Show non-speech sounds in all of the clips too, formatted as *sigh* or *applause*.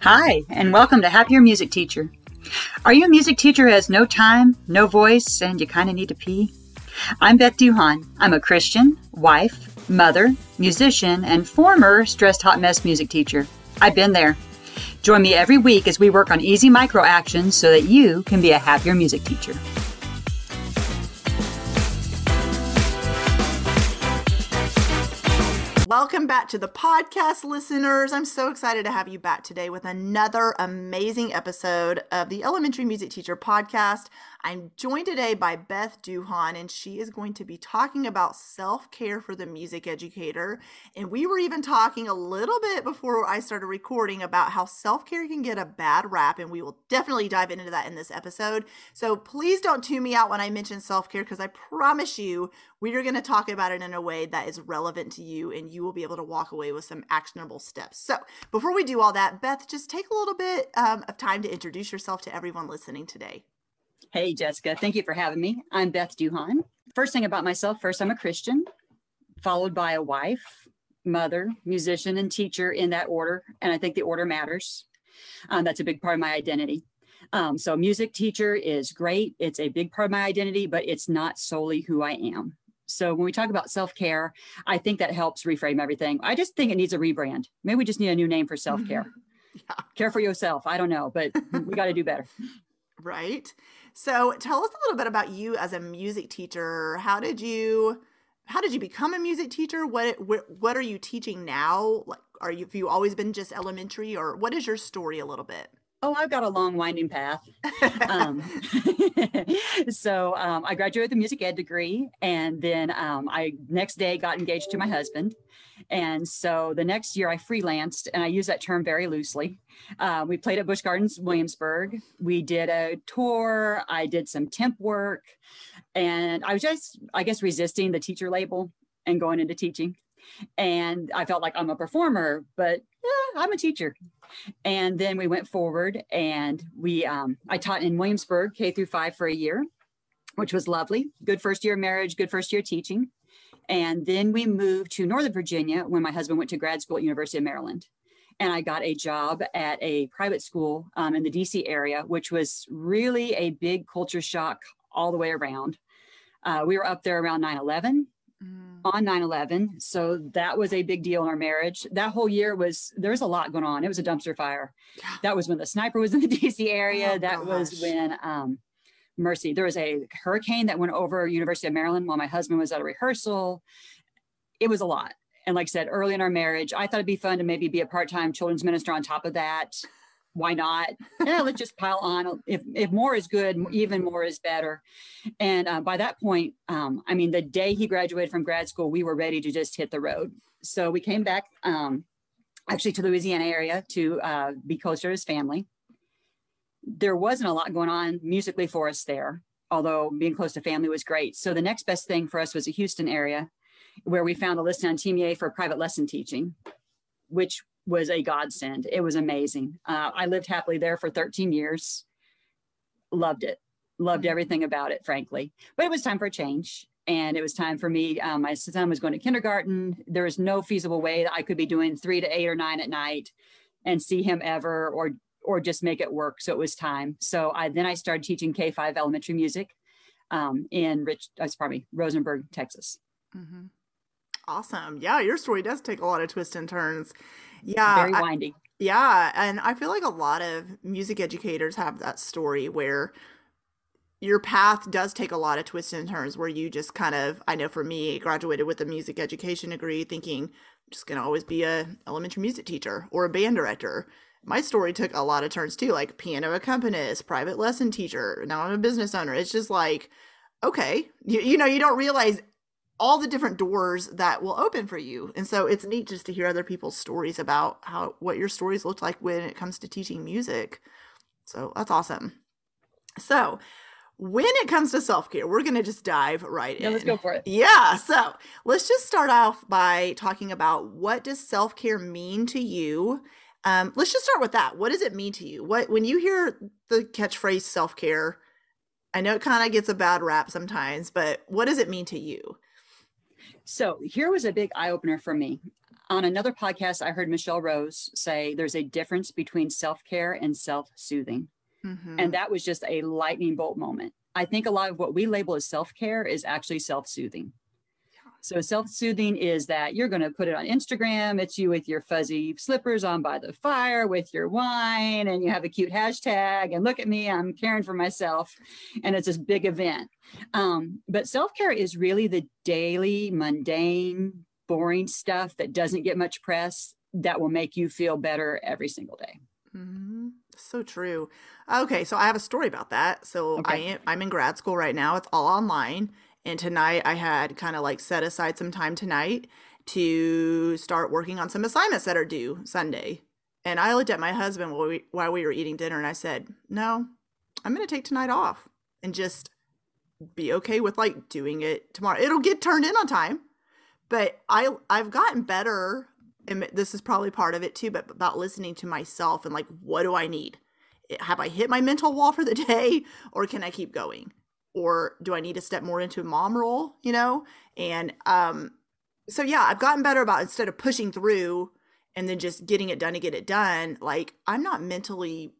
Hi, and welcome to Happier Music Teacher. Are you a music teacher who has no time, no voice, and you kind of need to pee? I'm Beth Duhan. I'm a Christian, wife, mother, musician, and former stressed hot mess music teacher. I've been there. Join me every week as we work on easy micro actions so that you can be a happier music teacher. Welcome back to the podcast, listeners. I'm so excited to have you back today with another amazing episode of the Elementary Music Teacher Podcast. I'm joined today by Beth Duhan, and she is going to be talking about self care for the music educator. And we were even talking a little bit before I started recording about how self care can get a bad rap, and we will definitely dive into that in this episode. So please don't tune me out when I mention self care, because I promise you, we are going to talk about it in a way that is relevant to you, and you will be able to walk away with some actionable steps. So before we do all that, Beth, just take a little bit um, of time to introduce yourself to everyone listening today. Hey, Jessica. Thank you for having me. I'm Beth Duhan. First thing about myself first, I'm a Christian, followed by a wife, mother, musician, and teacher in that order. And I think the order matters. Um, that's a big part of my identity. Um, so, music teacher is great. It's a big part of my identity, but it's not solely who I am. So, when we talk about self care, I think that helps reframe everything. I just think it needs a rebrand. Maybe we just need a new name for self care. *laughs* yeah. Care for yourself. I don't know, but we got to do better. *laughs* Right. So tell us a little bit about you as a music teacher. How did you how did you become a music teacher? What what, what are you teaching now? Like are you have you always been just elementary or what is your story a little bit? Oh, I've got a long winding path. um, *laughs* so um, I graduated with a music ed degree, and then um, I next day got engaged to my husband, and so the next year I freelanced, and I use that term very loosely. Uh, we played at Busch Gardens, Williamsburg. We did a tour. I did some temp work, and I was just, I guess, resisting the teacher label and going into teaching. And I felt like I'm a performer, but yeah, I'm a teacher. And then we went forward and we, um, I taught in Williamsburg K through five for a year, which was lovely. Good first year marriage, good first year teaching. And then we moved to Northern Virginia when my husband went to grad school at University of Maryland. And I got a job at a private school um, in the DC area, which was really a big culture shock all the way around. Uh, we were up there around 9 11 mm. on 9-11 so that was a big deal in our marriage. That whole year was there was a lot going on. It was a dumpster fire. That was when the sniper was in the *laughs* dc area. Oh, that gosh. was when um, mercy there was a hurricane that went over university of maryland while my husband was at a rehearsal. It was a lot. And like i said early in our marriage i thought it'd be fun to maybe be a part-time children's minister on top of that why not? *laughs* yeah, let's just pile on. If, if more is good, even more is better. And uh, by that point, um, I mean, the day he graduated from grad school, we were ready to just hit the road. So we came back um, actually to the Louisiana area to uh, be closer to his family. There wasn't a lot going on musically for us there, although being close to family was great. So the next best thing for us was a Houston area where we found a listing on TMEA for private lesson teaching, which was a godsend. It was amazing. Uh, I lived happily there for 13 years. Loved it. Loved mm-hmm. everything about it, frankly. But it was time for a change. And it was time for me. Um, my son was going to kindergarten. There was no feasible way that I could be doing three to eight or nine at night and see him ever or or just make it work. So it was time. So I then I started teaching K5 elementary music um, in Rich, uh, probably Rosenberg, Texas. Mm-hmm. Awesome. Yeah, your story does take a lot of twists and turns. Yeah. Very winding. I, yeah. And I feel like a lot of music educators have that story where your path does take a lot of twists and turns where you just kind of I know for me graduated with a music education degree thinking I'm just going to always be a elementary music teacher or a band director. My story took a lot of turns too like piano accompanist, private lesson teacher, now I'm a business owner. It's just like okay, you, you know you don't realize all the different doors that will open for you. And so it's neat just to hear other people's stories about how what your stories look like when it comes to teaching music. So that's awesome. So when it comes to self-care, we're going to just dive right yeah, in. let's go for it. Yeah, so let's just start off by talking about what does self-care mean to you? Um, let's just start with that. What does it mean to you? What when you hear the catchphrase self-care, I know it kind of gets a bad rap sometimes, but what does it mean to you? So here was a big eye opener for me. On another podcast, I heard Michelle Rose say there's a difference between self care and self soothing. Mm-hmm. And that was just a lightning bolt moment. I think a lot of what we label as self care is actually self soothing. So self soothing is that you're going to put it on Instagram. It's you with your fuzzy slippers on by the fire with your wine, and you have a cute hashtag. And look at me, I'm caring for myself. And it's this big event. Um, but self care is really the daily, mundane, boring stuff that doesn't get much press that will make you feel better every single day. Mm-hmm. So true. Okay, so I have a story about that. So okay. I am I'm in grad school right now. It's all online, and tonight I had kind of like set aside some time tonight to start working on some assignments that are due Sunday. And I looked at my husband while we, while we were eating dinner and I said, No, I'm going to take tonight off and just be okay with like doing it tomorrow. It'll get turned in on time. But I I've gotten better and this is probably part of it too, but about listening to myself and like what do I need? Have I hit my mental wall for the *laughs* day or can I keep going? Or do I need to step more into a mom role, you know? And um so yeah, I've gotten better about instead of pushing through and then just getting it done to get it done, like I'm not mentally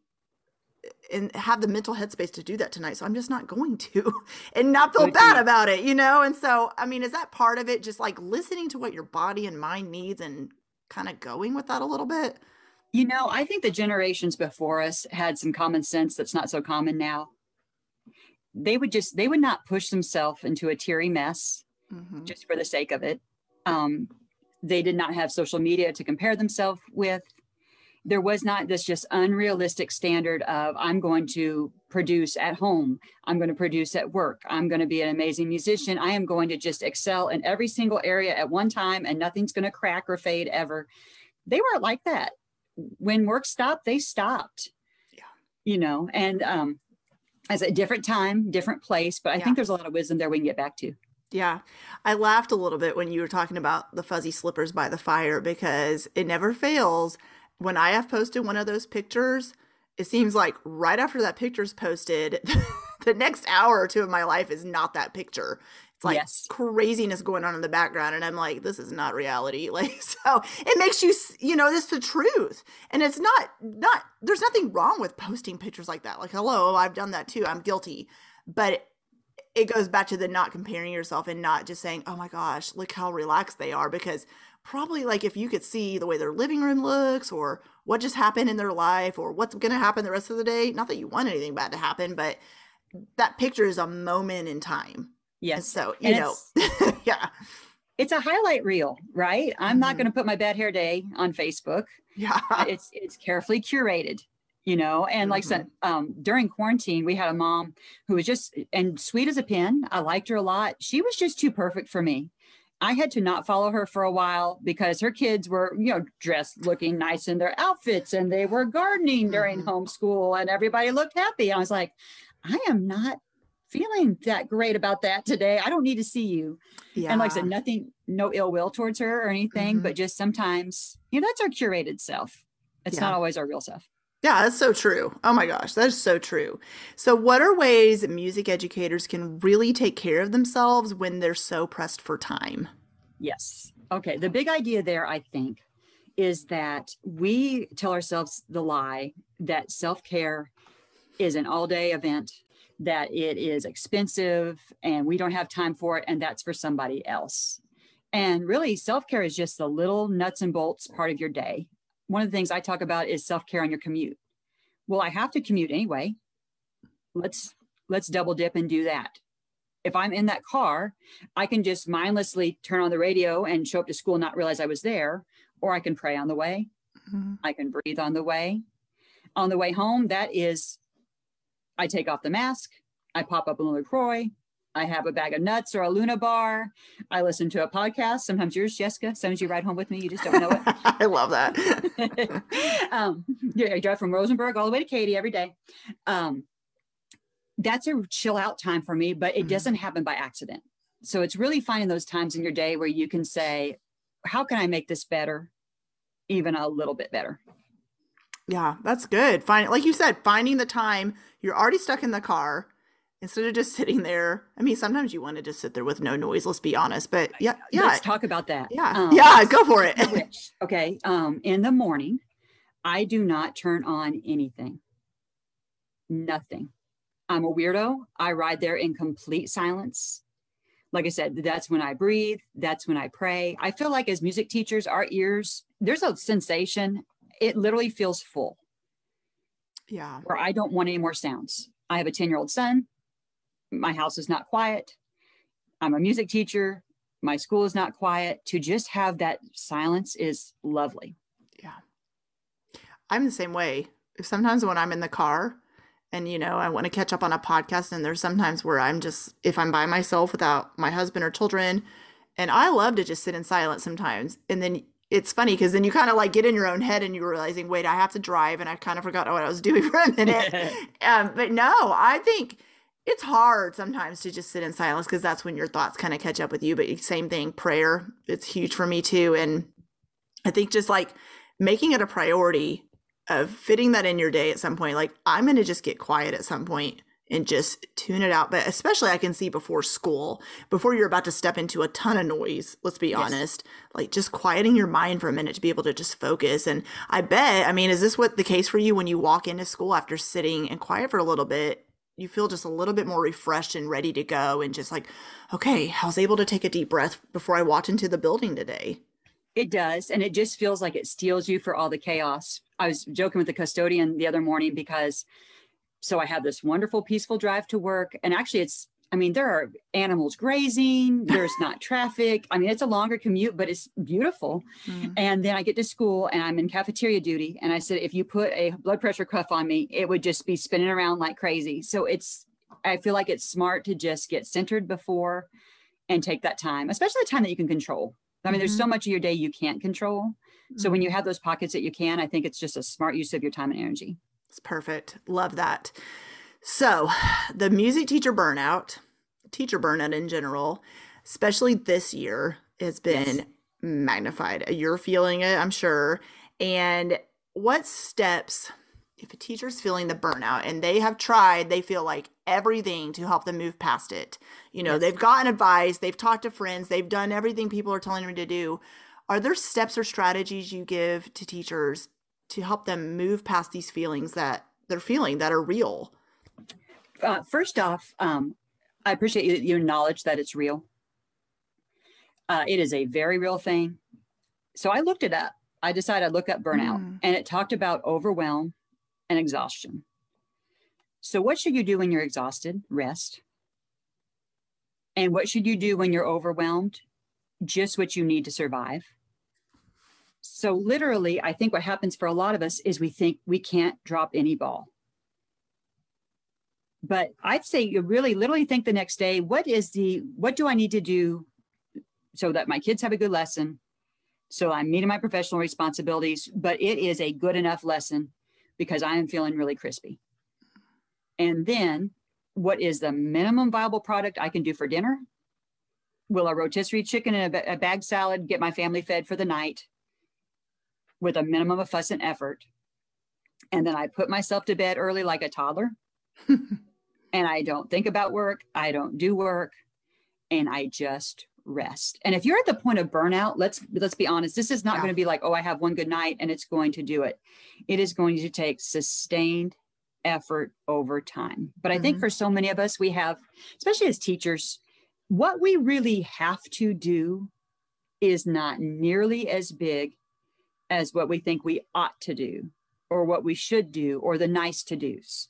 and have the mental headspace to do that tonight. So I'm just not going to *laughs* and not feel bad about it, you know? And so, I mean, is that part of it? Just like listening to what your body and mind needs and kind of going with that a little bit? You know, I think the generations before us had some common sense that's not so common now they would just they would not push themselves into a teary mess mm-hmm. just for the sake of it. Um, they did not have social media to compare themselves with. There was not this just unrealistic standard of i'm going to produce at home. I'm going to produce at work. I'm going to be an amazing musician. I am going to just excel in every single area at one time and nothing's going to crack or fade ever. They weren't like that. When work stopped they stopped. Yeah. You know and um as a different time, different place, but I yeah. think there's a lot of wisdom there we can get back to. Yeah. I laughed a little bit when you were talking about the fuzzy slippers by the fire because it never fails. When I have posted one of those pictures, it seems like right after that picture is posted, *laughs* the next hour or two of my life is not that picture like yes. craziness going on in the background and i'm like this is not reality *laughs* like so it makes you you know this is the truth and it's not not there's nothing wrong with posting pictures like that like hello i've done that too i'm guilty but it, it goes back to the not comparing yourself and not just saying oh my gosh look how relaxed they are because probably like if you could see the way their living room looks or what just happened in their life or what's going to happen the rest of the day not that you want anything bad to happen but that picture is a moment in time Yes. So, you and know, *laughs* yeah. It's a highlight reel, right? I'm mm-hmm. not going to put my bad hair day on Facebook. Yeah. It's it's carefully curated, you know. And like mm-hmm. I said, um, during quarantine, we had a mom who was just and sweet as a pin. I liked her a lot. She was just too perfect for me. I had to not follow her for a while because her kids were, you know, dressed looking nice in their outfits and they were gardening during mm-hmm. homeschool and everybody looked happy. I was like, I am not feeling that great about that today. I don't need to see you. Yeah. And like I said, nothing, no ill will towards her or anything, mm-hmm. but just sometimes, you know, that's our curated self. It's yeah. not always our real self. Yeah, that's so true. Oh my gosh, that is so true. So, what are ways music educators can really take care of themselves when they're so pressed for time? Yes. Okay. The big idea there, I think, is that we tell ourselves the lie that self care is an all day event that it is expensive and we don't have time for it and that's for somebody else. And really, self care is just the little nuts and bolts part of your day. One of the things I talk about is self care on your commute. Well, I have to commute anyway. Let's let's double dip and do that. If I'm in that car, I can just mindlessly turn on the radio and show up to school, and not realize I was there, or I can pray on the way. Mm-hmm. I can breathe on the way. On the way home, that is I take off the mask, I pop up a LaCroix, I have a bag of nuts or a Luna bar. I listen to a podcast. Sometimes yours, Jessica. Sometimes you ride home with me. You just don't know it. *laughs* I love that. *laughs* um, yeah, I drive from Rosenberg all the way to Katy every day. Um, that's a chill out time for me, but it mm-hmm. doesn't happen by accident. So it's really finding those times in your day where you can say, how can I make this better? Even a little bit better. Yeah, that's good. Find like you said, finding the time. You're already stuck in the car. instead of just *laughs* sitting there. I mean, sometimes you want to just sit there with no noise. Let's be honest. But yeah, yeah. Let's talk about that. Yeah, um, yeah. *laughs* Go for it. Which, okay. Um, in the morning, I do not turn on anything. Nothing. I'm a weirdo. I ride there in complete silence. Like I said, that's when I breathe. That's when I pray. I feel like as music teachers, our ears, there's a sensation. It literally feels full. Yeah. Where I don't want any more sounds. I have a 10 year old son. My house is not quiet. I'm a music teacher. My school is not quiet. To just have that silence is lovely. Yeah. I'm the same way. Sometimes when I'm in the car and, you know, I want to catch up on a podcast, and there's sometimes where I'm just, if I'm by myself without my husband or children, and I love to just sit in silence sometimes. And then it's funny because then you kind of like get in your own head and you're realizing, wait, I have to drive, and I kind of forgot what I was *laughs* doing for a minute. *laughs* um, but no, I think it's hard sometimes to just sit in silence because that's when your thoughts kind of catch up with you. But same thing, prayer, it's huge for me too. And I think just like making it a priority of fitting that in your day at some point, like I'm going to just get quiet at some point and just tune it out. But especially I can see before school, before you're about to step into a ton of noise, let's be yes. honest, like just quieting your mind for a minute to be able to just focus. And I bet, I mean, is this what the case for you when you walk into school after sitting and quiet for a little bit? You feel just a little bit more refreshed and ready to go, and just like, okay, I was able to take a deep breath before I walked into the building today. It does. And it just feels like it steels you for all the chaos. I was joking with the custodian the other morning because so I have this wonderful, peaceful drive to work. And actually, it's, I mean, there are animals grazing, there's not *laughs* traffic. I mean, it's a longer commute, but it's beautiful. Mm. And then I get to school and I'm in cafeteria duty. And I said, if you put a blood pressure cuff on me, it would just be spinning around like crazy. So it's, I feel like it's smart to just get centered before and take that time, especially the time that you can control. I mean, mm-hmm. there's so mm-hmm. much of your day you can't control. So when you mm-hmm. have those pockets that you can, I think it's just a smart use of your time and energy. It's perfect. Love that. So, the music teacher burnout, teacher burnout in general, especially this year, has been yes. magnified. You're feeling it, I'm sure. And what steps, if a teacher's feeling the burnout and they have tried, they feel like everything to help them move past it. You know, yes. they've gotten advice, they've talked to friends, they've done everything people are telling them to do. Are there steps or strategies you give to teachers to help them move past these feelings that they're feeling that are real? Uh, first off, um, I appreciate you, your knowledge that it's real. Uh, it is a very real thing. So I looked it up. I decided I'd look up burnout mm. and it talked about overwhelm and exhaustion. So, what should you do when you're exhausted? Rest. And what should you do when you're overwhelmed? Just what you need to survive. So, literally, I think what happens for a lot of us is we think we can't drop any ball. But I'd say you really literally think the next day, what is the, what do I need to do so that my kids have a good lesson? So I'm meeting my professional responsibilities, but it is a good enough lesson because I am feeling really crispy. And then what is the minimum viable product I can do for dinner? Will a rotisserie chicken and a, bag salad get my family fed for the night? With a minimum of fuss and effort. And then I put myself to bed early like a toddler. *laughs* and I don't think about work. I don't do work. And I just rest. And if you're at the point of burnout, let's let's be honest, this is not yeah. going to be like, oh, I have one good night and it's going to do it. It is going to take sustained effort over time. But I mm-hmm. think for so many of us, we have, especially as teachers, what we really have to do is not nearly as big as what we think we ought to do or what we should do or the nice to do's.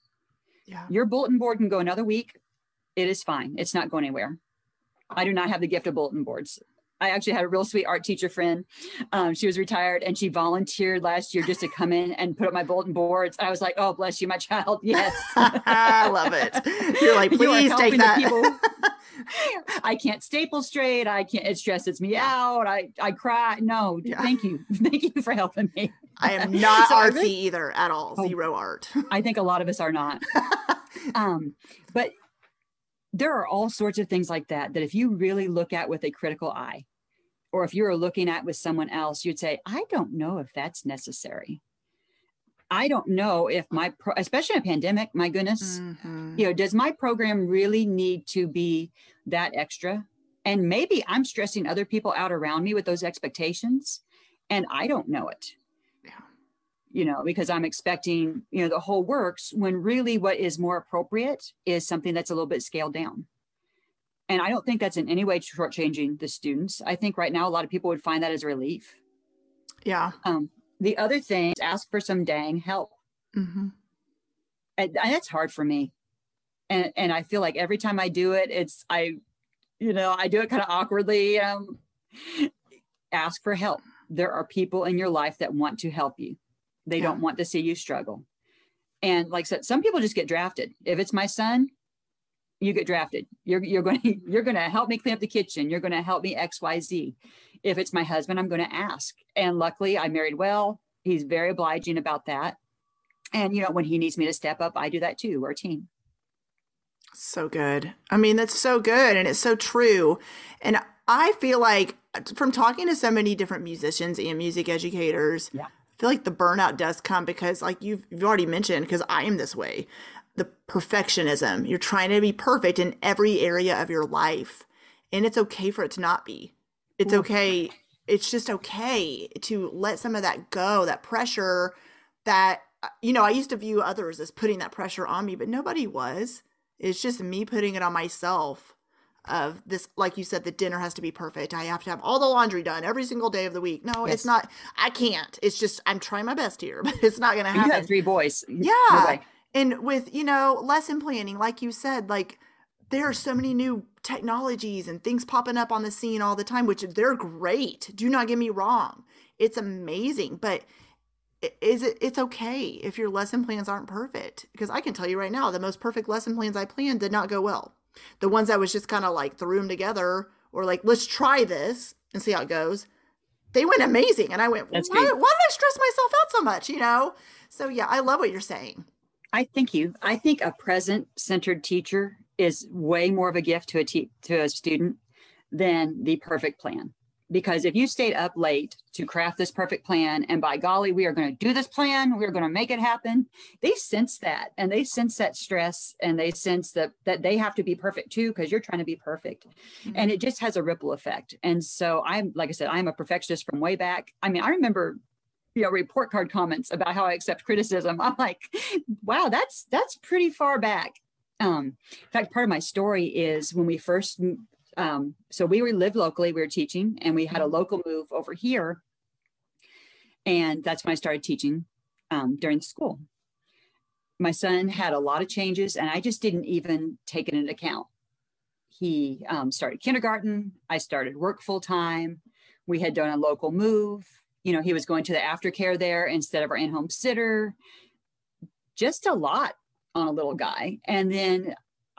Yeah. Your bulletin board can go another week. It is fine. It's not going anywhere. I do not have the gift of bulletin boards. I actually had a real sweet art teacher friend. Um, she was retired and she volunteered last year just to come in and put up my bulletin boards. I was like, oh, bless you, my child. *laughs* Yes. *laughs* I love it. You're like, please you take that. *laughs* *laughs* I can't staple straight. I can't, it stresses me out. I, I cry. No, yeah. thank you. *laughs* Thank you for helping me. I am *laughs* not so artsy really, either at all. Oh, Zero art. I think a lot of us are not. um, but there are all sorts of things like that that if you really look at with a critical eye or if you were looking at with someone else you'd say i don't know if that's necessary I don't know if my, pro- especially in a pandemic, my goodness, Mhm. you know, does my program really need to be that extra? And maybe I'm stressing other people out around me with those expectations and I don't know it. Yeah. You know, because I'm expecting, you know, the whole works when really what is more appropriate is something that's a little bit scaled down. And I don't think that's in any way shortchanging the students. I think right now a lot of people would find that as a relief. Yeah. Um, the other thing is ask for some dang help. hmm and, and that's hard for me. And and i feel like every time i do it it's i you know i do it kind of awkwardly um ask for help. There are people in your life that want to help you. They Yeah. don't want to see you struggle. And like I said, some people just get drafted. If it's my son you get drafted you're you're going *laughs* to you're going to help me clean up the kitchen you're going to help me xyz if it's my husband i'm going to ask and luckily i married well he's very obliging about that and you know, when he needs me to step up, I do that too. We're a team. So good. I mean, that's so good and it's so true. And I feel like from talking to so many different musicians and music educators, Yeah. I feel like the burnout does come because like you've you've already mentioned because I am this way. The perfectionism. You're trying to be perfect in every area of your life. And it's okay for it to not be. It's okay. It's just okay to let some of that go, that pressure that uh, you know, I used to view others as putting that pressure on me, but nobody was. It's just me putting it on myself of this like you said the dinner has to be perfect. I have to have all the laundry done every single day of the week. No, Yes. it's not I can't. It's just I'm trying my best here, *laughs* but it's not going to happen You have three boys. Yeah. way. And with, you know, lesson planning like you said, like there are so many new technologies and things popping up on the scene all the time which they're great. Do not get me wrong. It's amazing, but is it it's okay if your lesson plans aren't perfect. Because i can tell you right now the most perfect lesson plans i planned did not go well. The ones that was just kind of like threw them together or like let's try this and see how it goes they went amazing. And i went why, why did i stress myself out so much? You know? So yeah i love what you're saying I thank you. I think a present centered teacher is way more of a gift to a te- to a student than the perfect plan. Because if you stayed up late to craft this perfect plan, and by golly, we are going to do this plan, we're going to make it happen. They sense that, and they sense that stress, and they sense that that they have to be perfect too, because you're trying to be perfect, mm-hmm. and it just has a ripple effect. And so I'm, like I said, I'm a perfectionist from way back. I mean, I remember you know report card comments about how i accept criticism. I'm like wow that's that's pretty far back. Um in fact part of my story is when we first um so we were lived locally we were teaching and we had a local move over here. And that's when i started teaching um, during school. My son had a lot of changes and i just didn't even take it into account. He um, started kindergarten. I started work full time. We had done a local move you know, he was going to the aftercare there instead of our in-home sitter. Just a lot on a little guy. And then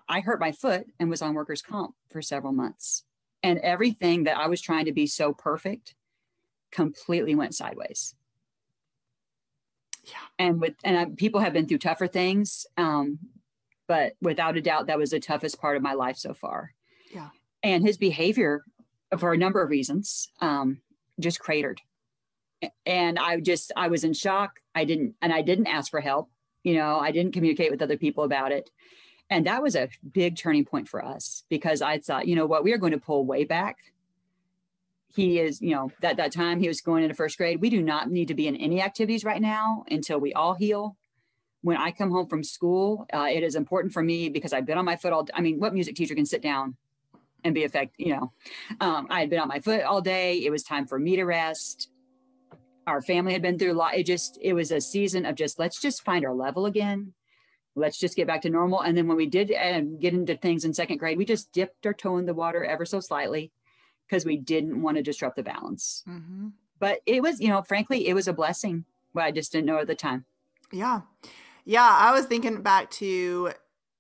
I hurt my foot and was on workers' comp for several months. And everything that I was trying to be so perfect completely went sideways. Yeah. And with and I, people have been through tougher things, um, but without a doubt, that was the toughest part of my life so far. Yeah. And his behavior, for a number of reasons, um, just cratered and i just i was in shock. I didn't and i didn't ask for help you know i didn't communicate with other people about it. And that was a big turning point for us because i thought you know what we are going to pull way back. He is you know that that time he was going into first grade we do not need to be in any activities right now until we all heal. When i come home from school uh, it is important for me because i've been on my foot all i mean what music teacher can sit down and be effective you know um, i had been on my foot all day. It was time for me to rest our family had been through a lot. It just, it was a season of just, let's just find our level again. Let's just get back to normal. And then when we did and get into things in second grade, we just dipped our toe in the water ever so slightly because we didn't want to disrupt the balance. mm-hmm. But it was, you know, frankly, it was a blessing. But I just didn't know at the time. Yeah. Yeah. I was thinking back to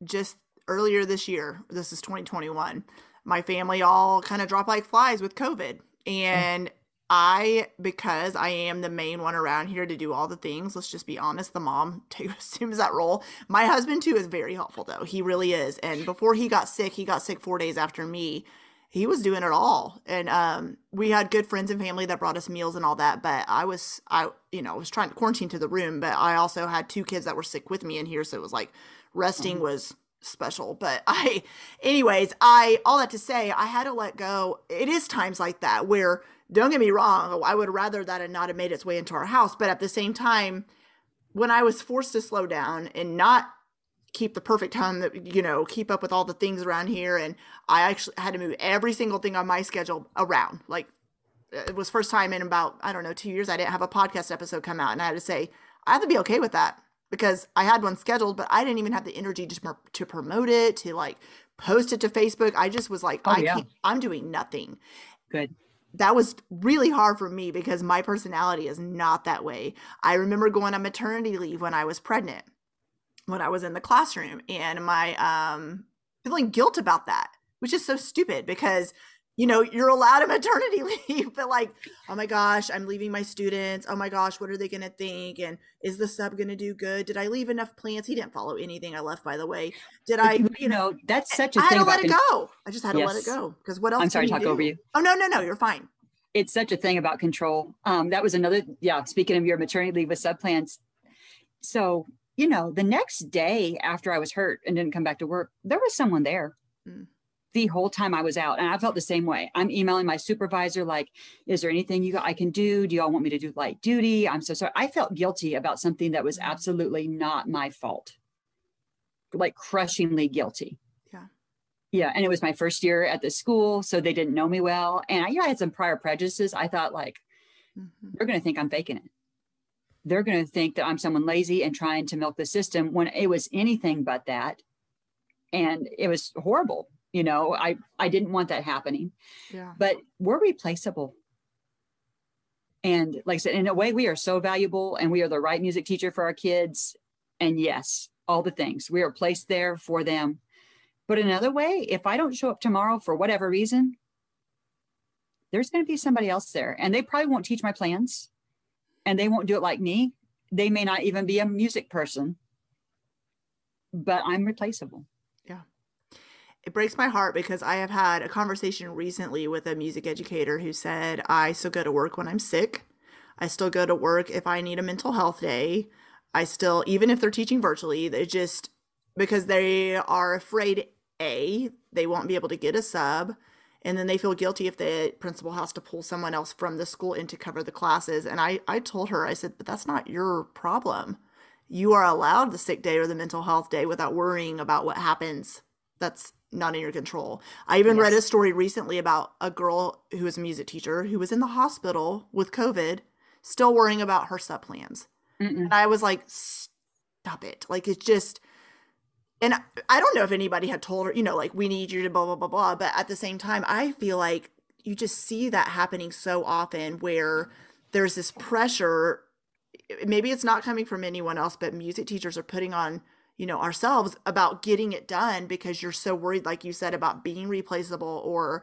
just earlier this year. This is 2021. My family all kind of dropped like flies with COVID. And I, because I am the main one around here to do all the things, let's just be honest, the mom *laughs* too assumes that role. My husband too is very helpful though. He really is. And before he got sick, he got sick four days after me. he was doing it all and um we had good friends and family that brought us meals and all that but i was i you know was trying to quarantine to the room but i also had two kids that were sick with me in here so it was like resting mm-hmm. was special but i anyways i all that to say i had to let go it is times like that where don't get me wrong i would rather that had not have made its way into our house but at the same time when i was forced to slow down and not keep the perfect time that you know keep up with all the things around here and i actually had to move every single thing on my schedule around like it was first time in about i don't know two years i didn't have a podcast episode come out and i had to say i have to be okay with that because i had one scheduled but i didn't even have the energy to, to promote it to like post it to facebook. I just was like oh, i yeah. can't i'm doing nothing. Good that was really hard for me because my personality is not that way. I remember going on maternity leave when i was pregnant when I was in the classroom and my um feeling guilt about that, which is so stupid because you know, you're allowed a maternity *laughs* leave, but like, oh my gosh, I'm leaving my students. Oh my gosh, what are they going to think? And is the sub going to do good? Did I leave enough plants? He didn't follow anything I left, by the way. Did I, you, you know, that's such a I thing. I had to let it go. I just had to yes. let it go because what else? I'm sorry to talk do? over you. Oh, no, no, no, you're fine. It's such a thing about control. Um, that was another, yeah, speaking of your maternity leave with sub plans. So you know, the next day after I was hurt and didn't come back to work, there was someone there mm. The whole time I was out. And I felt the same way. I'm emailing my supervisor, like, is there anything you I can do? Do y'all want me to do light duty? I'm so sorry. I felt guilty about something that was mm. absolutely not my fault, like crushingly guilty. Yeah. Yeah. And it was my first year at the school. So they didn't know me well. And I, you know, I had some prior prejudices. I thought, like, mm-hmm. they're going to think I'm faking it they're going to think that I'm someone lazy and trying to milk the system when it was anything but that. And it was horrible. You know, I, I didn't want that happening. Yeah. But we're replaceable. And like I said, in a way, we are so valuable and we are the right music teacher for our kids. And yes, all the things we are placed there for them. But another way, if I don't show up tomorrow for whatever reason, there's going to be somebody else there and they probably won't teach my plans and they won't do it like me. They may not even be a music person, but I'm replaceable. It breaks my heart because I have had a conversation recently with a music educator who said, I still go to work when I'm sick. I still go to work if I need a mental health day. I still, even if they're teaching virtually, they just, because they are afraid, A, they won't be able to get a sub and then they feel guilty if the principal has to pull someone else from the school in to cover the classes and i i told her i said but that's not your problem you are allowed the sick day or the mental health day without worrying about what happens that's not in your control i even yes. read a story recently about a girl who was a music teacher who was in the hospital with covid still worrying about her sub plans and i was like stop it like it's just and I don't know if anybody had told her, you know, like we need you to blah blah blah blah. But at the same time, I feel like you just see that happening so often where there's this pressure. Maybe it's not coming from anyone else, but music teachers are putting on, you know, ourselves about getting it done because you're so worried, like you said, about being replaceable or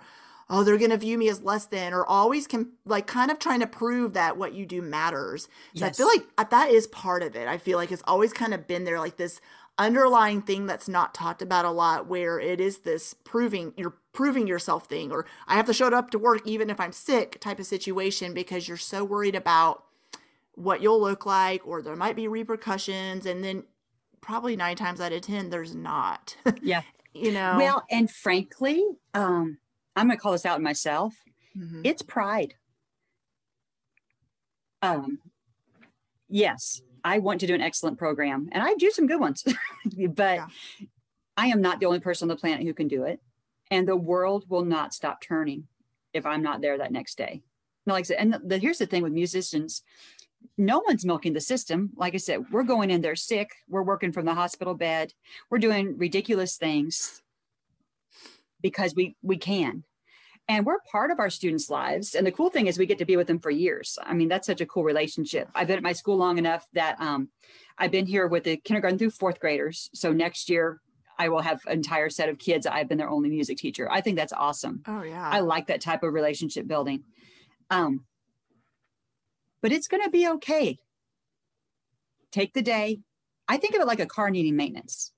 oh they're going to view me as less than or always can like kind of trying to prove that what you do matters. So yes. i feel like uh, that is part of it. I feel like it's always kind of been there like this underlying thing that's not talked about a lot where it is this proving you're proving yourself thing or I have to show up to work even if I'm sick type of situation because you're so worried about what you'll look like or there might be repercussions. And then probably 9 times out of 10 there's not. Yeah. *laughs* you know. Well, and frankly, um I'm going to call this out myself. Mm-hmm. It's pride. Um yes, I want to do an excellent program and I do some good ones, *laughs* but yeah. I am not the only person on the planet who can do it. And the world will not stop turning if I'm not there that next day. Now, like I said, and the, the, here's the thing with musicians no one's milking the system. Like I said, we're going in there sick. We're working from the hospital bed. We're doing ridiculous things because we we can and we're part of our students' lives. And the cool thing is we get to be with them for years. I mean, that's such a cool relationship. I've been at my school long enough that um, I've been here with the kindergarten through fourth graders. So next year I will have an entire set of kids. I've been their only music teacher. I think that's awesome. Oh yeah. I like that type of relationship building. Um, but it's going to be okay. Take the day. I think of it like a car needing maintenance.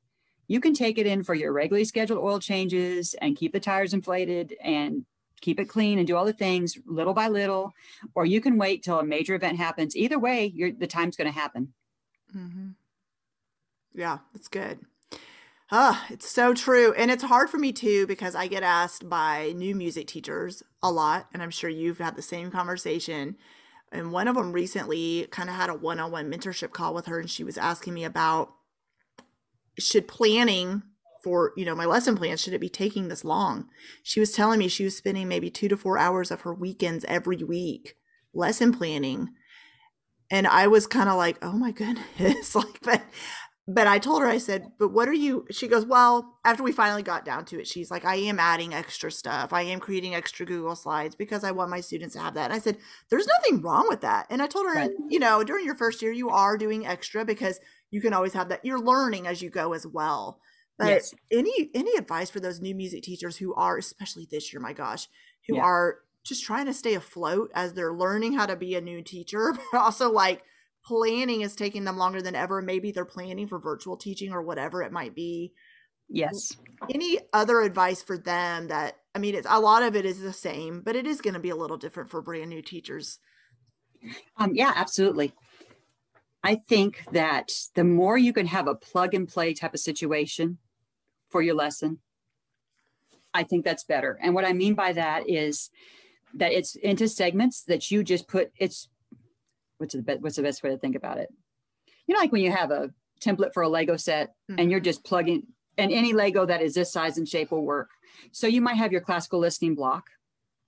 You can take it in for your regularly scheduled oil changes and keep the tires inflated and keep it clean and do all the things little by little, or you can wait till a major event happens. Either way, the time's going to happen. Mm-hmm. Yeah, that's good. Ah, it's so true. And it's hard for me too because I get asked by new music teachers a lot. And I'm sure you've had the same conversation. And one of them recently kind of had a one on one mentorship call with her. And she was asking me about should planning for, you know, my lesson plan, should it be taking this long? She was telling me she was spending maybe two to four hours of her weekends every week lesson planning. And I was kind of like, oh my goodness. *laughs* like, but but I told her, I said, but what are you? She goes, well, after we finally got down to it, she's like, I am adding extra stuff. I am creating extra Google Slides because I want my students to have that. And I said, there's nothing wrong with that. And I told her, right. you know, during your first year, you are doing extra because you can always have that. You're learning as you go as well. But yes. any any advice for those new music teachers who are, especially this year, my gosh, who yeah. are just trying to stay afloat as they're learning how to be a new teacher, *laughs* but also like planning is taking them longer than ever. Maybe they're planning for virtual teaching or whatever it might be. Yes. Any other advice for them that I mean it's a lot of it is the same, but it is going to be a little different for brand new teachers. Um yeah, absolutely. I think that the more you can have a plug and play type of situation for your lesson, I think that's better. And what I mean by that is that it's into segments that you just put it's what's the best what's the best way to think about it. You know like when you have a template for a lego set mm-hmm. and you're just plugging and any lego that is this size and shape will work. So you might have your classical listening block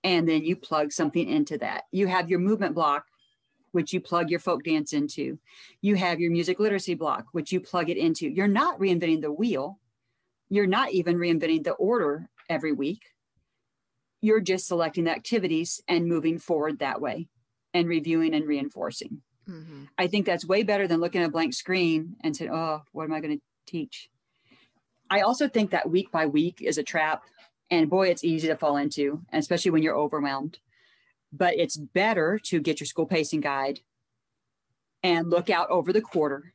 and then you plug something into that. You have your movement block which you plug your folk dance into. You have your music literacy block which you plug it into. You're not reinventing the wheel. You're not even reinventing the order every week. You're just selecting the activities and moving forward that way and reviewing and reinforcing. Mm-hmm. I think that's way better than looking at a blank screen and saying, oh, what am I going to teach? I also think that week by week is a trap. And boy, it's easy to fall into, especially when you're overwhelmed. But it's better to get your school pacing guide and look out over the quarter.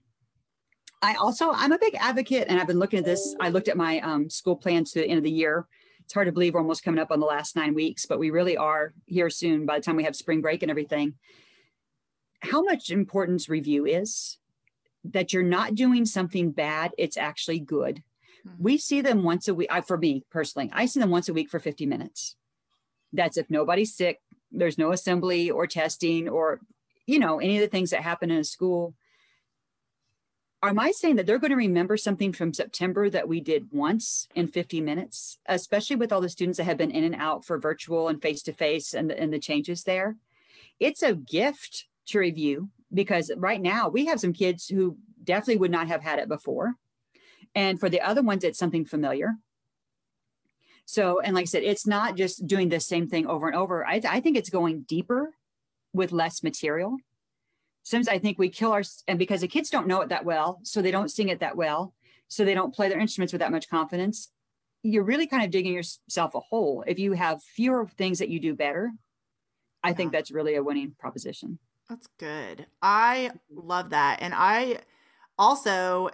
I also, I'm a big advocate, and I've been looking at this. I looked at my um, school plans to the end of the year it's hard to believe we're almost coming up on the last nine weeks, but we really are here soon by the time we have spring break and everything. How much importance review is that you're not doing something bad, it's actually good. Mm-hmm. We see them once a week. I, for me personally, I see them once a week for 50 minutes. That's if nobody's sick, there's no assembly or testing or, you know, any of the things that happen in a school am I saying that they're going to remember something from September that we did once in 50 minutes, especially with all the students that have been in and out for virtual and face to face and the changes there? It's a gift to review because right now we have some kids who definitely would not have had it before. And for the other ones, it's something familiar. So, and like I said, it's not just doing the same thing over and over. I, I think it's going deeper with less material sometimes I think we kill our and because the kids don't know it that well, so they don't sing it that well, so they don't play their instruments with that much confidence. You're really kind of digging yourself a hole. If you have fewer things that you do better, I yeah. think that's really a winning proposition. That's good. I love that. And I also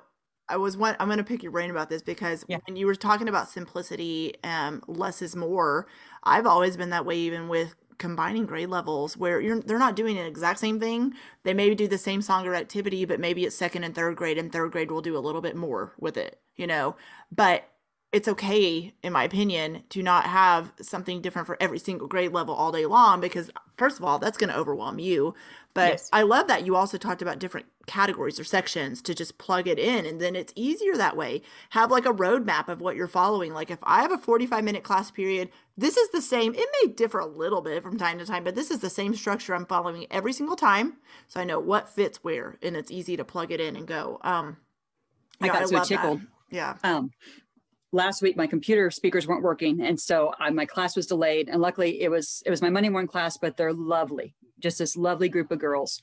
I was one I'm going to pick your brain about this because yeah. when you were talking about simplicity, um less is more. I've always been that way even with combining grade levels where you're they're not doing an exact same thing. They maybe do the same song or activity, but maybe it's second and third grade, and third grade will do a little bit more with it, you know. But it's okay, in my opinion, to not have something different for every single grade level all day long because, first of all, that's going to overwhelm you. But yes. I love that you also talked about different categories or sections to just plug it in. And then it's easier that way. Have like a roadmap of what you're following. Like if I have a 45 minute class period, this is the same. It may differ a little bit from time to time, but this is the same structure I'm following every single time. So I know what fits where and it's easy to plug it in and go. Um, I got I so tickled. That. Yeah. Um, last week my computer speakers weren't working and so I, my class was delayed and luckily it was it was my monday morning class but they're lovely just this lovely group of girls.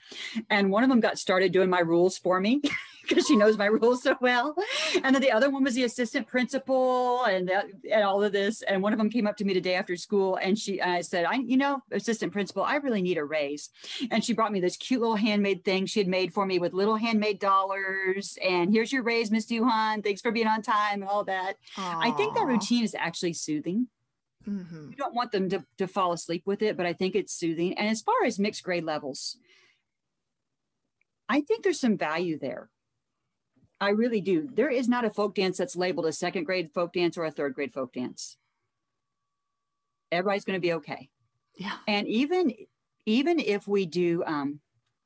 And one of them got started doing my rules for me *laughs* because she knows my *laughs* rules so well. And then the other one was the assistant principal and that, and all of this. And one of them came up to me today after school and she I said, I you know, assistant principal, I really need a raise. And she brought me this cute little handmade thing she had made for me with little handmade dollars. And here's your raise, Miss Duhan. Thanks for being on time and all that. Aww. I think that routine is actually soothing. Mm-hmm. You don't want them to, to fall asleep with it, but I think it's soothing. And as far as mixed grade levels, I think there's some value there. I really do. There is not a folk dance that's labeled a second grade folk dance or a third grade folk dance. Everybody's going to be okay. Yeah. And even even if we do um,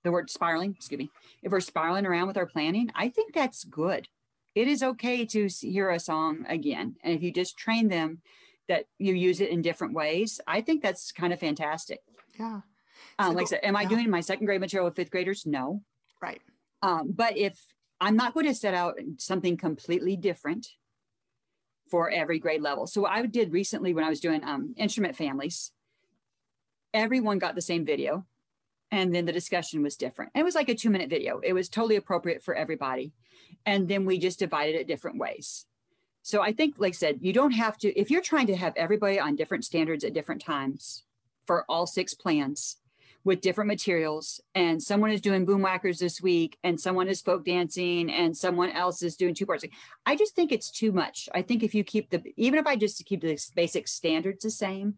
the word spiraling, excuse me, if we're spiraling around with our planning, I think that's good. It is okay to hear a song again, and if you just train them that you use it in different ways, I think that's kind of fantastic. Yeah. Um, like I said, am I doing my second grade material with fifth graders? No. Right. Um, but if I'm not going to set out something completely different for every grade level. So I did recently when I was doing um, instrument families, everyone got the same video and then the discussion was different. it was like a two minute video. It was totally appropriate for everybody. And then we just divided it different ways. So I think, like I said, you don't have to, if you're trying to have everybody on different standards at different times for all six plans, with different materials and someone is doing boom whackers this week and someone is folk dancing and someone else is doing two parts i just think it's too much i think if you keep the even if i just keep the basic standards the same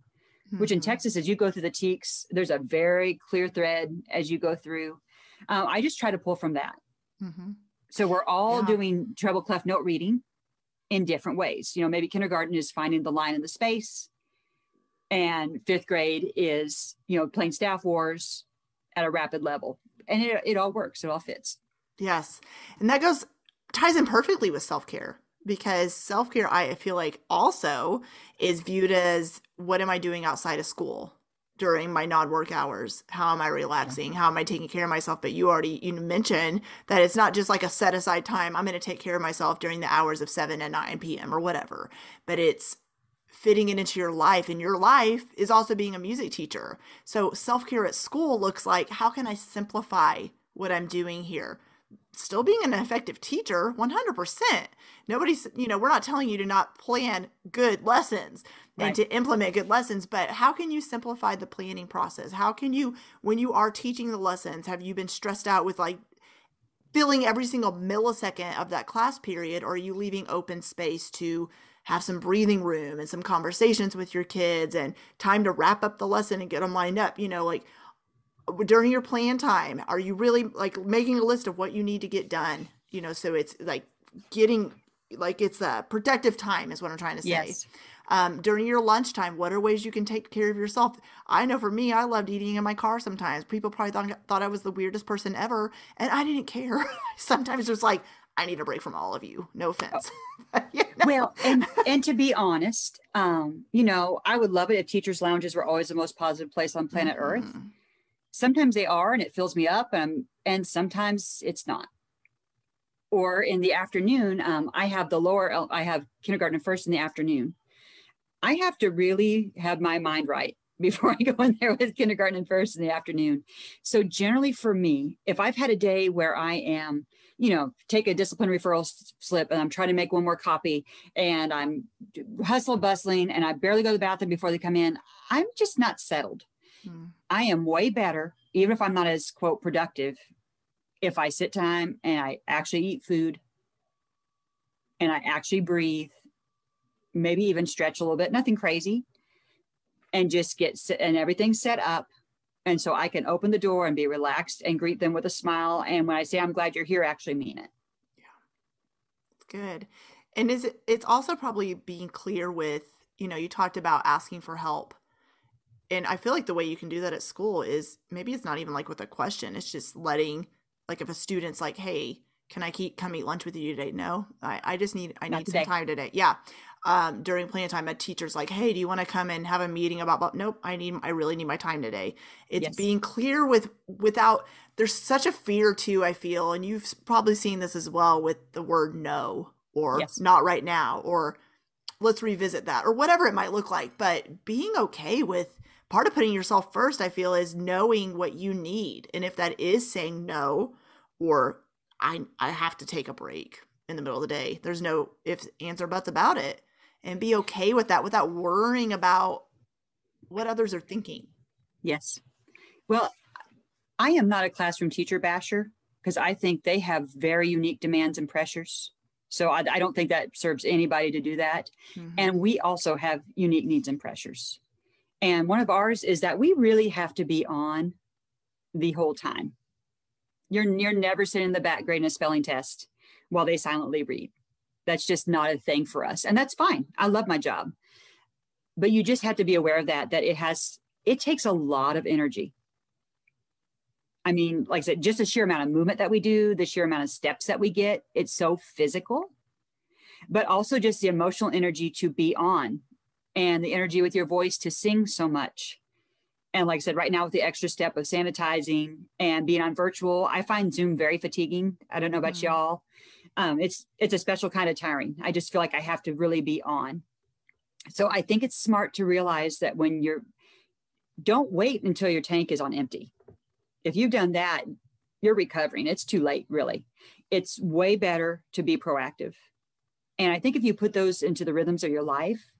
mm-hmm. which in mm-hmm. texas as you go through the TEKS there's a very clear thread as you go through um, i just try to pull from that mm-hmm. so we're all yeah. doing treble clef note reading in different ways you know maybe kindergarten is finding the line in the space and fifth grade is you know playing staff wars at a rapid level. And it, it all works it all fits. Yes. And that goes ties in perfectly with self-care because self-care i feel like also is viewed as what am i doing outside of school during my non-work hours? How am i relaxing? How am i taking care of myself? But you already you mentioned that it's not just like a set aside time i'm going to take care of myself during the hours of 7 and 9 p.m or whatever but it's fitting it into your life and your life is also being a music teacher. So self-care at school looks like how can i simplify what i'm doing here? Still being an effective teacher 100% nobody's you know we're not telling you to not plan good lessons and to implement good lessons but how can you simplify the planning process? How can you when you are teaching the lessons have you been stressed out with like filling every single millisecond of that class period or are you leaving open space to have some breathing room and some conversations with your kids and time to wrap up the lesson and get them lined up. You know, like during your plan time, are you really like making a list of what you need to get done? You know, so it's like getting like it's a protective time is what I'm trying to say. Yes. Um, during your lunchtime, what are ways you can take care of yourself? I know for me, I loved eating in my car sometimes. People probably thought, thought I was the weirdest person ever, and I didn't care. *laughs* sometimes it was like, I need a break from all of you. No offense. *laughs* you know? Well, and and to be honest, um, you know, I would love it if teachers' lounges were always the most positive place on planet mm-hmm. Earth. Sometimes they are, and it fills me up, and and sometimes it's not. Or in the afternoon, um, I have the lower, I have kindergarten first in the afternoon. I have to really have my mind right *laughs* before I go in there with kindergarten and first in the afternoon. So generally for me, if I've had a day where I am you know, take a discipline referral slip and I'm trying to make one more copy and I'm hustle bustling and I barely go to the bathroom before they come in, I'm just not settled. Hmm. I am way better, even if I'm not as quote productive, if I sit time and I actually eat food and I actually breathe, maybe even stretch a little bit, nothing crazy, and just get and everything set up and so I can open the door and be relaxed and greet them with a smile. And when I say I'm glad you're here, actually mean it. Yeah. Good. And is it it's also probably being clear with, you know, you talked about asking for help. And I feel like the way you can do that at school is maybe it's not even like with a question. It's just letting like if a student's like, hey, can I keep come eat lunch with you today? No, I, I just need I Not need today. some time today. Yeah um, during plan time, a teacher's like, "Hey, do you want to come and have a meeting about?" Blah? Nope, I need, I really need my time today. It's yes. being clear with without. There's such a fear too. I feel, and you've probably seen this as well with the word no or yes. not right now or let's revisit that or whatever it might look like. But being okay with part of putting yourself first, I feel, is knowing what you need, and if that is saying no or I I have to take a break in the middle of the day. There's no ifs, ands, or buts about it. And be okay with that without worrying about what others are thinking. Yes. Well, I am not a classroom teacher basher because I think they have very unique demands and pressures. So I, I don't think that serves anybody to do that. Mm-hmm. And we also have unique needs and pressures. And one of ours is that we really have to be on the whole time. You're, you're never sitting in the back grading a spelling test while they silently read. That's just not a thing for us. And that's fine. I love my job. But you just have to be aware of that, that it has, it takes a lot of energy. I mean, like I said, just the sheer amount of movement that we do, the sheer amount of steps that we get, it's so physical, but also just the emotional energy to be on and the energy with your voice to sing so much and like I said, right now with the extra step of sanitizing and being on virtual, I find Zoom very fatiguing. I don't know about mm-hmm. y'all. Um, it's it's a special kind of tiring. I just feel like I have to really be on. So I think it's smart to realize that when you're don't wait until your tank is on empty. If you've done that, you're recovering. It's too late, really. It's way better to be proactive. And I think if you put those into the rhythms of your life,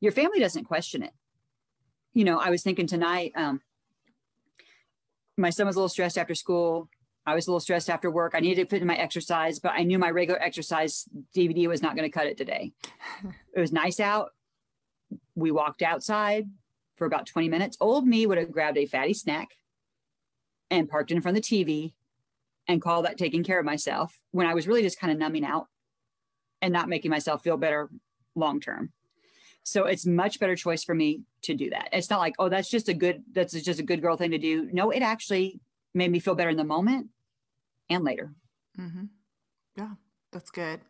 your family doesn't question it you know, I was thinking tonight, um, my son was a little stressed after school. I was a little stressed after work. I needed to fit in my exercise, but I knew my regular exercise DVD was not going to cut it today. *laughs* it was nice out. We walked outside for about 20 minutes. Old me would have grabbed a fatty snack and parked in front of the TV and called that taking care of myself when I was really just kind of numbing out and not making myself feel better long term. So it's much better choice for me to do that. It's not like, oh, that's just a good, that's just a good girl thing to do. No, it actually made me feel better in the moment and later. Mm-hmm. Yeah, that's good.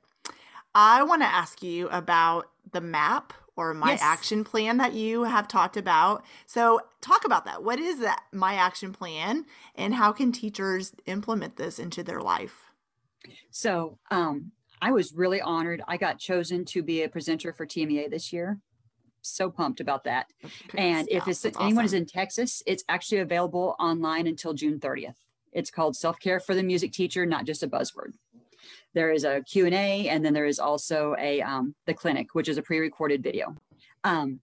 I want to ask you about the map or my yes. action plan that you have talked about. So, talk about that. What is that my action plan and how can teachers implement this into their life? So, um, I was really honored. I got chosen to be a presenter for TMEA this year so pumped about that. And if it's, anyone awesome. is in Texas, it's actually available online until June 30th. It's called Self-Care for the Music Teacher, not just a buzzword. There is a Q&A and then there is also a um, the clinic, which is a pre-recorded video. Um,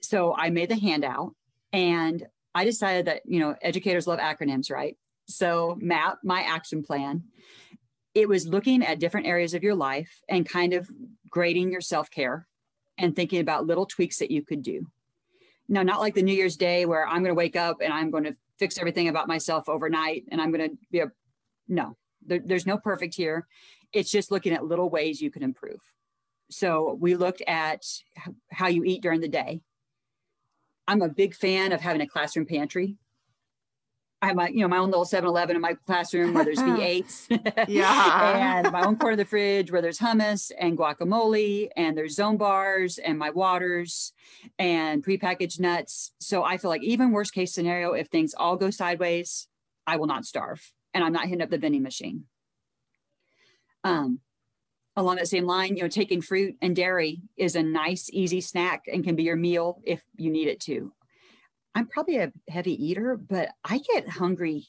so I made the handout and I decided that, you know, educators love acronyms, right? So MAP, my action plan, it was looking at different areas of your life and kind of grading your self-care and thinking about little tweaks that you could do. Now, not like the New Year's Day where I'm going to wake up and I'm going to fix everything about myself overnight and I'm going to be a no, there, there's no perfect here. It's just looking at little ways you can improve. So we looked at how you eat during the day. I'm a big fan of having a classroom pantry. I have my, you know, my own little 7-Eleven in my classroom where there's V8s. *laughs* yeah. and my own corner of the fridge where there's hummus and guacamole and there's zone bars and my waters and prepackaged nuts. So I feel like even worst case scenario, if things all go sideways, I will not starve and I'm not hitting up the vending machine. Um, along that same line, you know, taking fruit and dairy is a nice, easy snack and can be your meal if you need it to. I'm probably a heavy eater, but I get hungry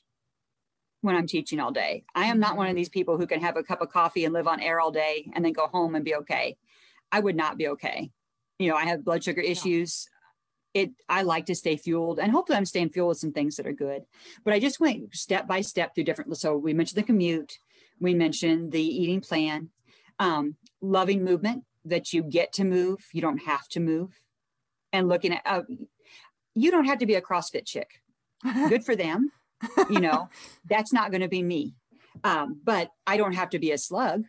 when I'm teaching all day. I am not one of mm-hmm. these people who can have a cup of coffee and live on air all day and then go home and be okay. I would not be okay. You know, I have blood sugar issues. It I like to stay fueled and hopefully I'm staying fueled with some things that are good. But I just went step by step through different so we mentioned the commute, we mentioned the eating plan, um, loving movement that you get to move, you don't have to move. And looking at uh, you don't have to be a CrossFit chick. Good for them. you know, *laughs* that's not going to be me. Um, but I don't have to be a slug.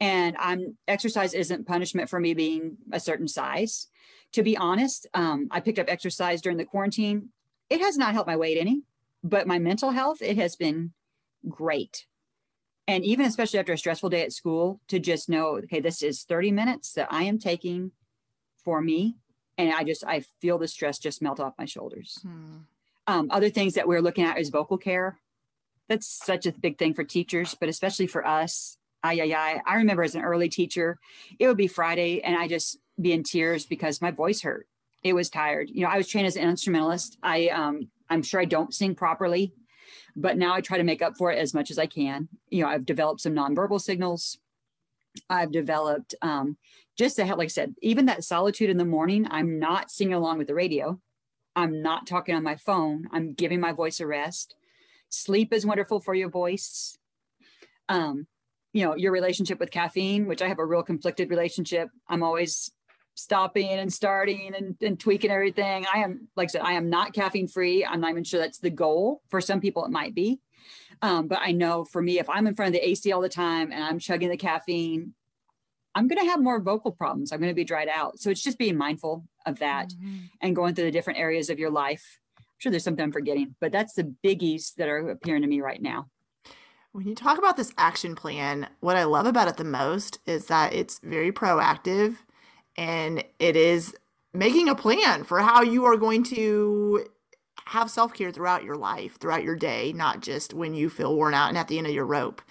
And I'm exercise isn't punishment for me being a certain size. To be honest, um, I picked up exercise during the quarantine. It has not helped my weight any, but my mental health, it has been great. And even especially after a stressful day at school, to just know, okay, this is 30 minutes that I am taking for me and I just I feel the stress just melt off my shoulders. Hmm. Um, other things that we're looking at is vocal care. That's such a big thing for teachers, but especially for us. Ay, ay. I remember as an early teacher, it would be Friday and I just be in tears because my voice hurt. It was tired. You know, I was trained as an instrumentalist. I um, I'm sure I don't sing properly. but now I try to make up for it as much as I can. You know, I've developed some nonverbal signals. I've developed um, just to have, like I said, even that solitude in the morning, I'm not singing along with the radio. I'm not talking on my phone. I'm giving my voice a rest. Sleep is wonderful for your voice. Um, you know, your relationship with caffeine, which I have a real conflicted relationship. I'm always stopping and starting and, and tweaking everything. I am, like I said, I am not caffeine free. I'm not even sure that's the goal. For some people, it might be. Um, but I know for me, if I'm in front of the AC all the time and I'm chugging the caffeine, I'm going to have more vocal problems. I'm going to be dried out. So it's just being mindful of that mm-hmm. and going through the different areas of your life. I'm sure there's something I'm forgetting, but that's the biggies that are appearing to me right now. When you talk about this action plan, what I love about it the most is that it's very proactive and it is making a plan for how you are going to have self-care throughout your life, throughout your day, not just when you feel worn out and at the end of your rope.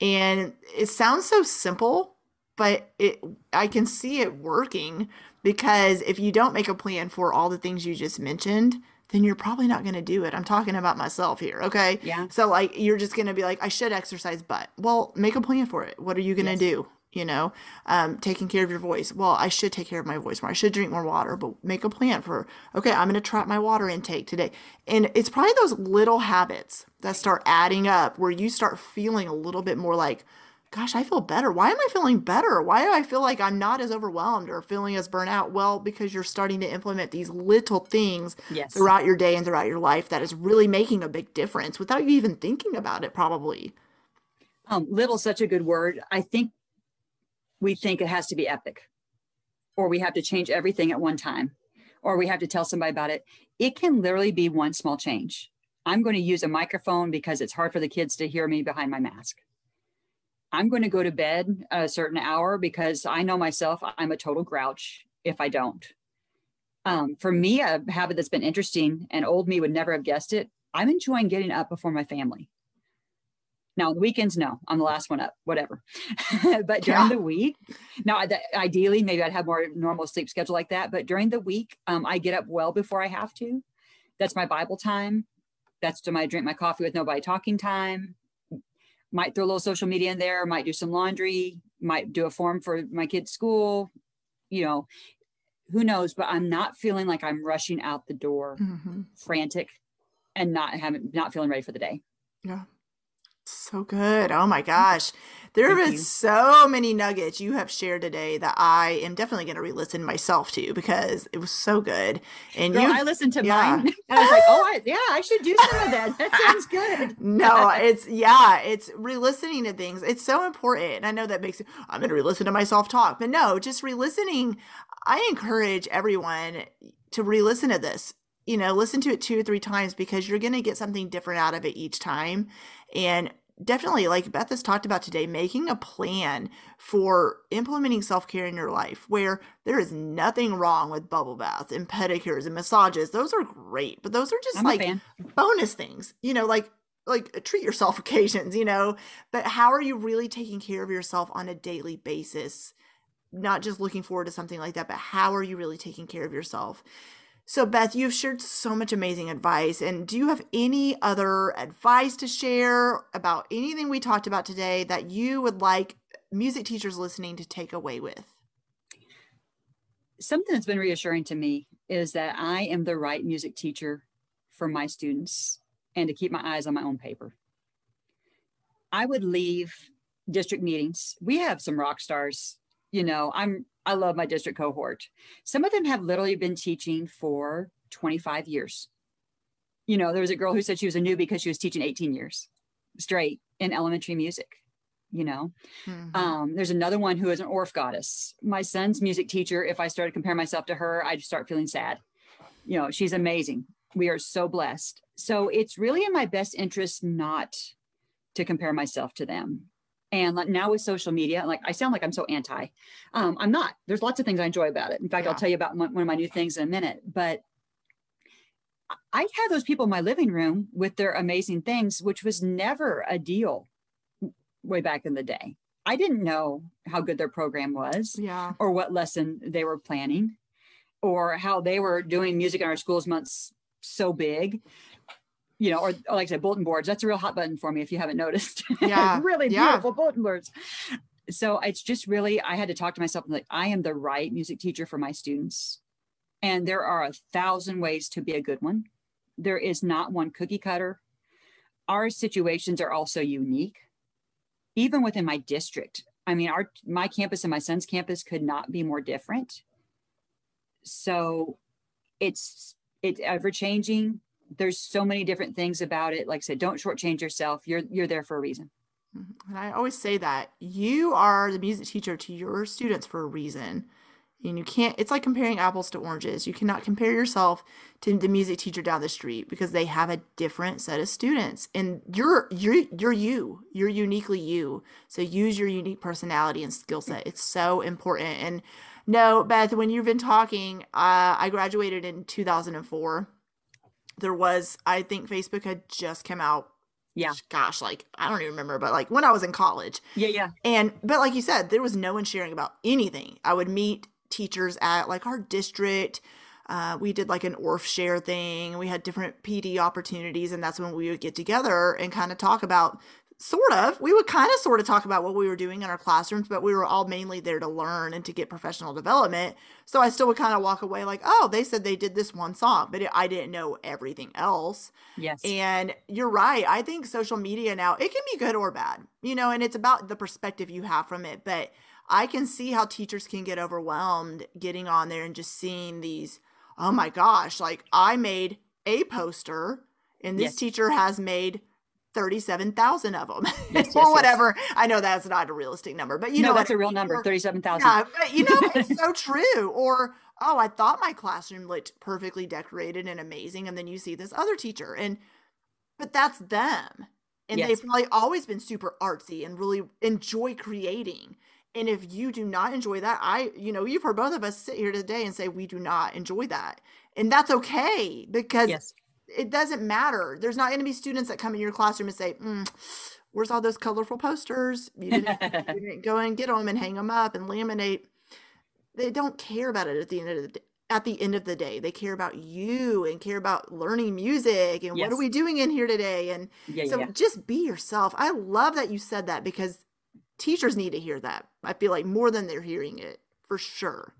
And it sounds so simple, but it I can see it working because if you don't make a plan for all the things you just mentioned, then you're probably not going to do it. I'm talking about myself here, okay? Yeah. So like you're just going to be like I should exercise, but well, make a plan for it. What are you going to yes. do? you know um, taking care of your voice well i should take care of my voice more i should drink more water but make a plan for okay i'm going to track my water intake today and it's probably those little habits that start adding up where you start feeling a little bit more like gosh i feel better why am i feeling better why do i feel like i'm not as overwhelmed or feeling as burnt out well because you're starting to implement these little things yes. throughout your day and throughout your life that is really making a big difference without you even thinking about it probably um, little such a good word i think we think it has to be epic or we have to change everything at one time or we have to tell somebody about it. It can literally be one small change. I'm going to use a microphone because it's hard for the kids to hear me behind my mask. I'm going to go to bed a certain hour because I know myself, I'm a total grouch if I don't. Um, for me, a habit that's been interesting and old me would never have guessed it. I'm enjoying getting up before my family. Now, on the weekends, no, I'm the last one up, whatever. *laughs* but during yeah. the week, now ideally, maybe I'd have more normal sleep schedule like that. But during the week, um, I get up well before I have to. That's my Bible time. That's to my drink my coffee with nobody talking time. Might throw a little social media in there. Might do some laundry. Might do a form for my kids' school. You know, who knows? But I'm not feeling like I'm rushing out the door, mm-hmm. frantic, and not having not feeling ready for the day. Yeah. So good. Oh my gosh. There have been so many nuggets you have shared today that I am definitely going to re-listen myself to because it was so good. And Girl, you, I listened to yeah. mine. *laughs* I was like, oh, I, yeah, I should do some of that. That sounds good. *laughs* no, it's yeah, it's re-listening to things. It's so important. And I know that makes I'm going to re-listen to myself talk, but no, just re-listening. I encourage everyone to re-listen to this you know, listen to it two or three times because you're going to get something different out of it each time. And definitely, like Beth has talked about today, making a plan for implementing self care in your life where there is nothing wrong with bubble baths and pedicures and massages. Those are great, but those are just I'm like bonus things, you know, like like uh, treat yourself *laughs* occasions, you know. But how are you really taking care of yourself on a daily basis? Not just looking forward to something like that, but how are you really taking care of yourself? So, Beth, you've shared so much amazing advice. And do you have any other advice to share about anything we talked about today that you would like music teachers listening to take away with? Something that's been reassuring to me is that I am the right music teacher for my students and to keep my eyes on my own paper. I would leave district meetings. We have some rock stars. You know, I'm I love my district cohort. Some of them have literally been teaching for 25 years. You know, there was a girl who said she was a newbie because she was teaching 18 years straight in elementary music. You know, mm-hmm. um, there's another one who is an Orff goddess. My son's music teacher, if I started comparing myself to her, I'd start feeling sad. You know, she's amazing. We are so blessed. So it's really in my best interest not to compare myself to them and like now with social media like i sound like i'm so anti. Um, i'm not. There's lots of things i enjoy about it. In fact yeah. i'll tell you about one of my new things in a minute. But i had those people in my living room with their amazing things which was never a deal way back in the day. I didn't know how good their program was yeah. or what lesson they were planning or how they were doing music in our schools months so big you know, or, or, like I said, bulletin boards. That's a real hot button for me if you haven't noticed. *laughs* Yeah. really yeah. beautiful bulletin boards. So it's just really, I had to talk to myself like, I am the right music teacher for my students. And there are a thousand ways to be a good one. There is not one cookie cutter. Our situations are also unique. Even within my district, I mean, our my campus and my son's campus could not be more different. So it's it's ever changing. There's so many different things about it. Like I said, don't shortchange yourself. You're you're there for a reason. Mm-hmm. And I always say that you are the music teacher to your students for a reason. And you can't, it's like comparing apples to oranges. You cannot compare yourself to the music teacher down the street because they have a different set of students. And you're, you're, you're you. You're uniquely you. So use your unique personality and skill set. It's so important. And no, Beth, when you've been talking, uh, I graduated in 2004. There was, I think Facebook had just come out. Yeah. Gosh like i don't even remember but like when i was in college. Yeah yeah. And but like you said there was no one sharing about anything. I would meet teachers at like our district. Uh, we did like an Orff share thing. We had different pd opportunities and that's when we would get together and kind of talk about sort of we would kind of sort of talk about what we were doing in our classrooms but we were all mainly there to learn and to get professional development. So i still would kind of walk away like oh they said they did this one song but it, i didn't know everything else. Yes. And you're right i think social media now it can be good or bad you know and it's about the perspective you have from it but i can see how teachers can get overwhelmed getting on there and just seeing these oh my gosh like i made a poster and this Yes. teacher has made 37,000 of them Yes, *laughs* yes, or yes. whatever. I know that's not a realistic number, but you no, know, that's a real number, 37,000. yeah, but you know, it's so *laughs* true. Or, oh, I thought my classroom looked perfectly decorated and amazing. And then you see this other teacher and, but that's them. And Yes. they've probably always been super artsy and really enjoy creating. And if you do not enjoy that, I, you know, you've heard both of us sit here today and say we do not enjoy that. And that's okay because Yes. It doesn't matter. There's not going to be students that come in your classroom and say, mm, "Where's all those colorful posters? You didn't, *laughs* you didn't go and get them and hang them up and laminate." They don't care about it at the end of the day. At the end of the day, they care about you and care about learning music and what are we doing in here today? And Yeah, so yeah. just be yourself. I love that you said that because teachers need to hear that. I feel like more than they're hearing it for sure.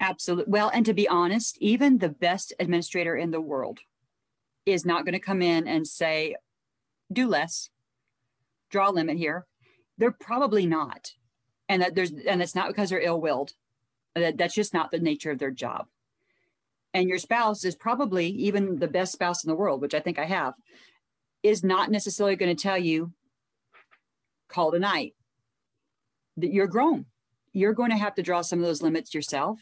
Absolutely. Well, and to be honest, even the best administrator in the world is not going to come in and say, do less, draw a limit here. They're probably not. And that there's and it's not because they're ill-willed. That that's just not the nature of their job. And your spouse is probably even the best spouse in the world, which I think I have, is not necessarily going to tell you, call tonight. That you're grown. You're going to have to draw some of those limits yourself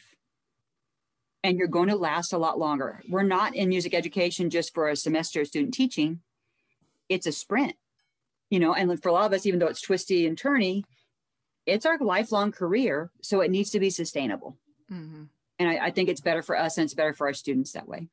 and you're going to last a lot longer. We're not in music education just for a semester of student teaching. It's a sprint, you know, and for a lot of us, even though it's twisty and turny, it's our lifelong career. So it needs to be sustainable. Mm-hmm. And I, I think it's better for us and it's better for our students that way.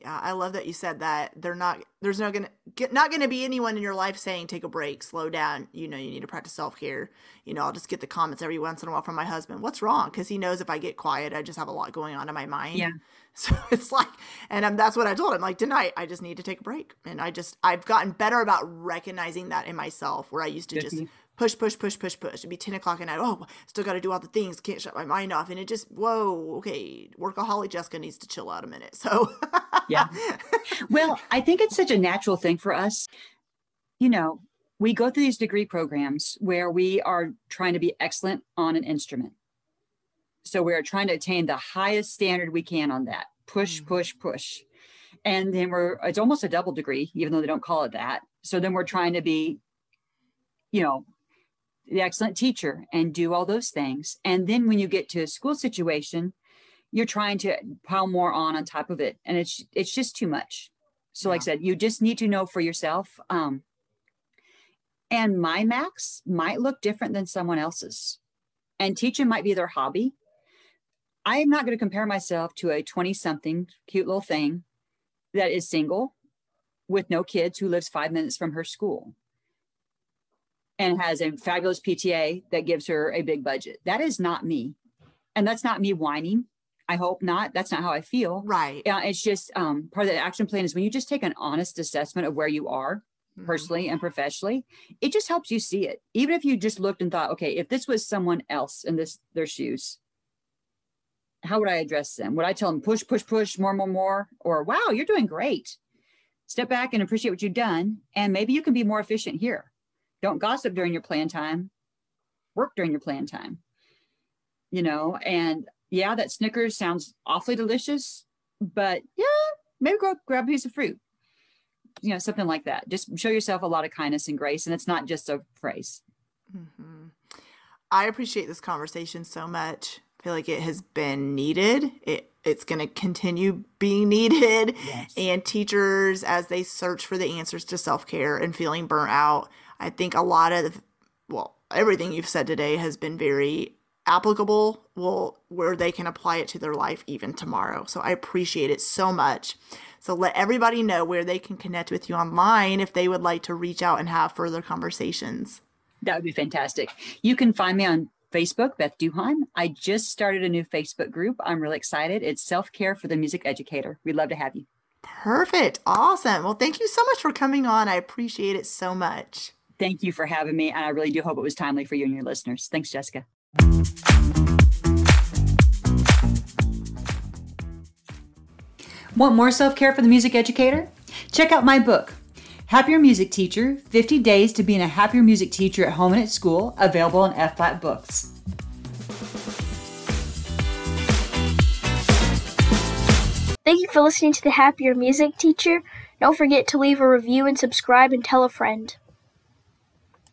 Yeah, I love that you said that. They're not. There's no gonna get not gonna be anyone in your life saying take a break, slow down. You know, you need to practice self care. You know, I'll just get the comments every once in a while from my husband. What's wrong? Because he knows if I get quiet, I just have a lot going on in my mind. Yeah. *laughs* So it's like, and um, that's what I told him. Like tonight, I just need to take a break, and I just I've gotten better about recognizing that in myself. Where I used to Good just. Push, push, push, push, push. It'd be 10 o'clock at night. Oh, still got to do all the things. Can't shut my mind off. And it just, whoa, okay. Workaholic Jessica needs to chill out a minute. So, Yeah. *laughs* Well, I think it's such a natural thing for us. You know, we go through these degree programs where we are trying to be excellent on an instrument. So we're trying to attain the highest standard we can on that. Push, Mhm. push, push. And then we're, it's almost a double degree, even though they don't call it that. So then we're trying to be, you know, the excellent teacher and do all those things. And then when you get to a school situation, you're trying to pile more on on top of it. And it's, it's just too much. So like I said, you just need to know for yourself. Um, and my max might look different than someone else's. And teaching might be their hobby. I am not going to compare myself to a 20 something cute little thing that is single with no kids who lives five minutes from her school and has a fabulous PTA that gives her a big budget. That is not me. And that's not me whining. I hope not. That's not how I feel. Right. Yeah, it's just um, part of the action plan is when you just take an honest assessment of where you are Mhm. personally and professionally, it just helps you see it. Even if you just looked and thought, okay, if this was someone else in this their shoes, how would I address them? Would I tell them push, push, push, more, more, more, or wow, you're doing great. Step back and appreciate what you've done, and maybe you can be more efficient here. Don't gossip during your plan time. Work during your plan time. You know, and yeah, that Snickers sounds awfully delicious, but yeah, maybe go grab a piece of fruit. You know, something like that. Just show yourself a lot of kindness and grace, and it's not just a phrase. Mhm. I appreciate this conversation so much. I feel like it has been needed. It it's going to continue being *laughs* needed. Yes. And teachers, as they search for the answers to self care and feeling burnt out, I think a lot of, well, everything you've said today has been very applicable. Well, where they can apply it to their life even tomorrow. So I appreciate it so much. So let everybody know where they can connect with you online if they would like to reach out and have further conversations. That would be fantastic. You can find me on Facebook, Beth Duhon. I just started a new Facebook group. I'm really excited. It's Self Care for the Music Educator. We'd love to have you. Perfect. Awesome. Well, thank you so much for coming on. I appreciate it so much. Thank you for having me. And I really do hope it was timely for you and your listeners. Thanks, Jessica. Want more self care for the music educator? Check out my book, Happier Music Teacher 50 Days to Being a Happier Music Teacher at Home and at School, available on F Flat Books. Thank you for listening to the Happier Music Teacher. Don't forget to leave a review and subscribe and tell a friend.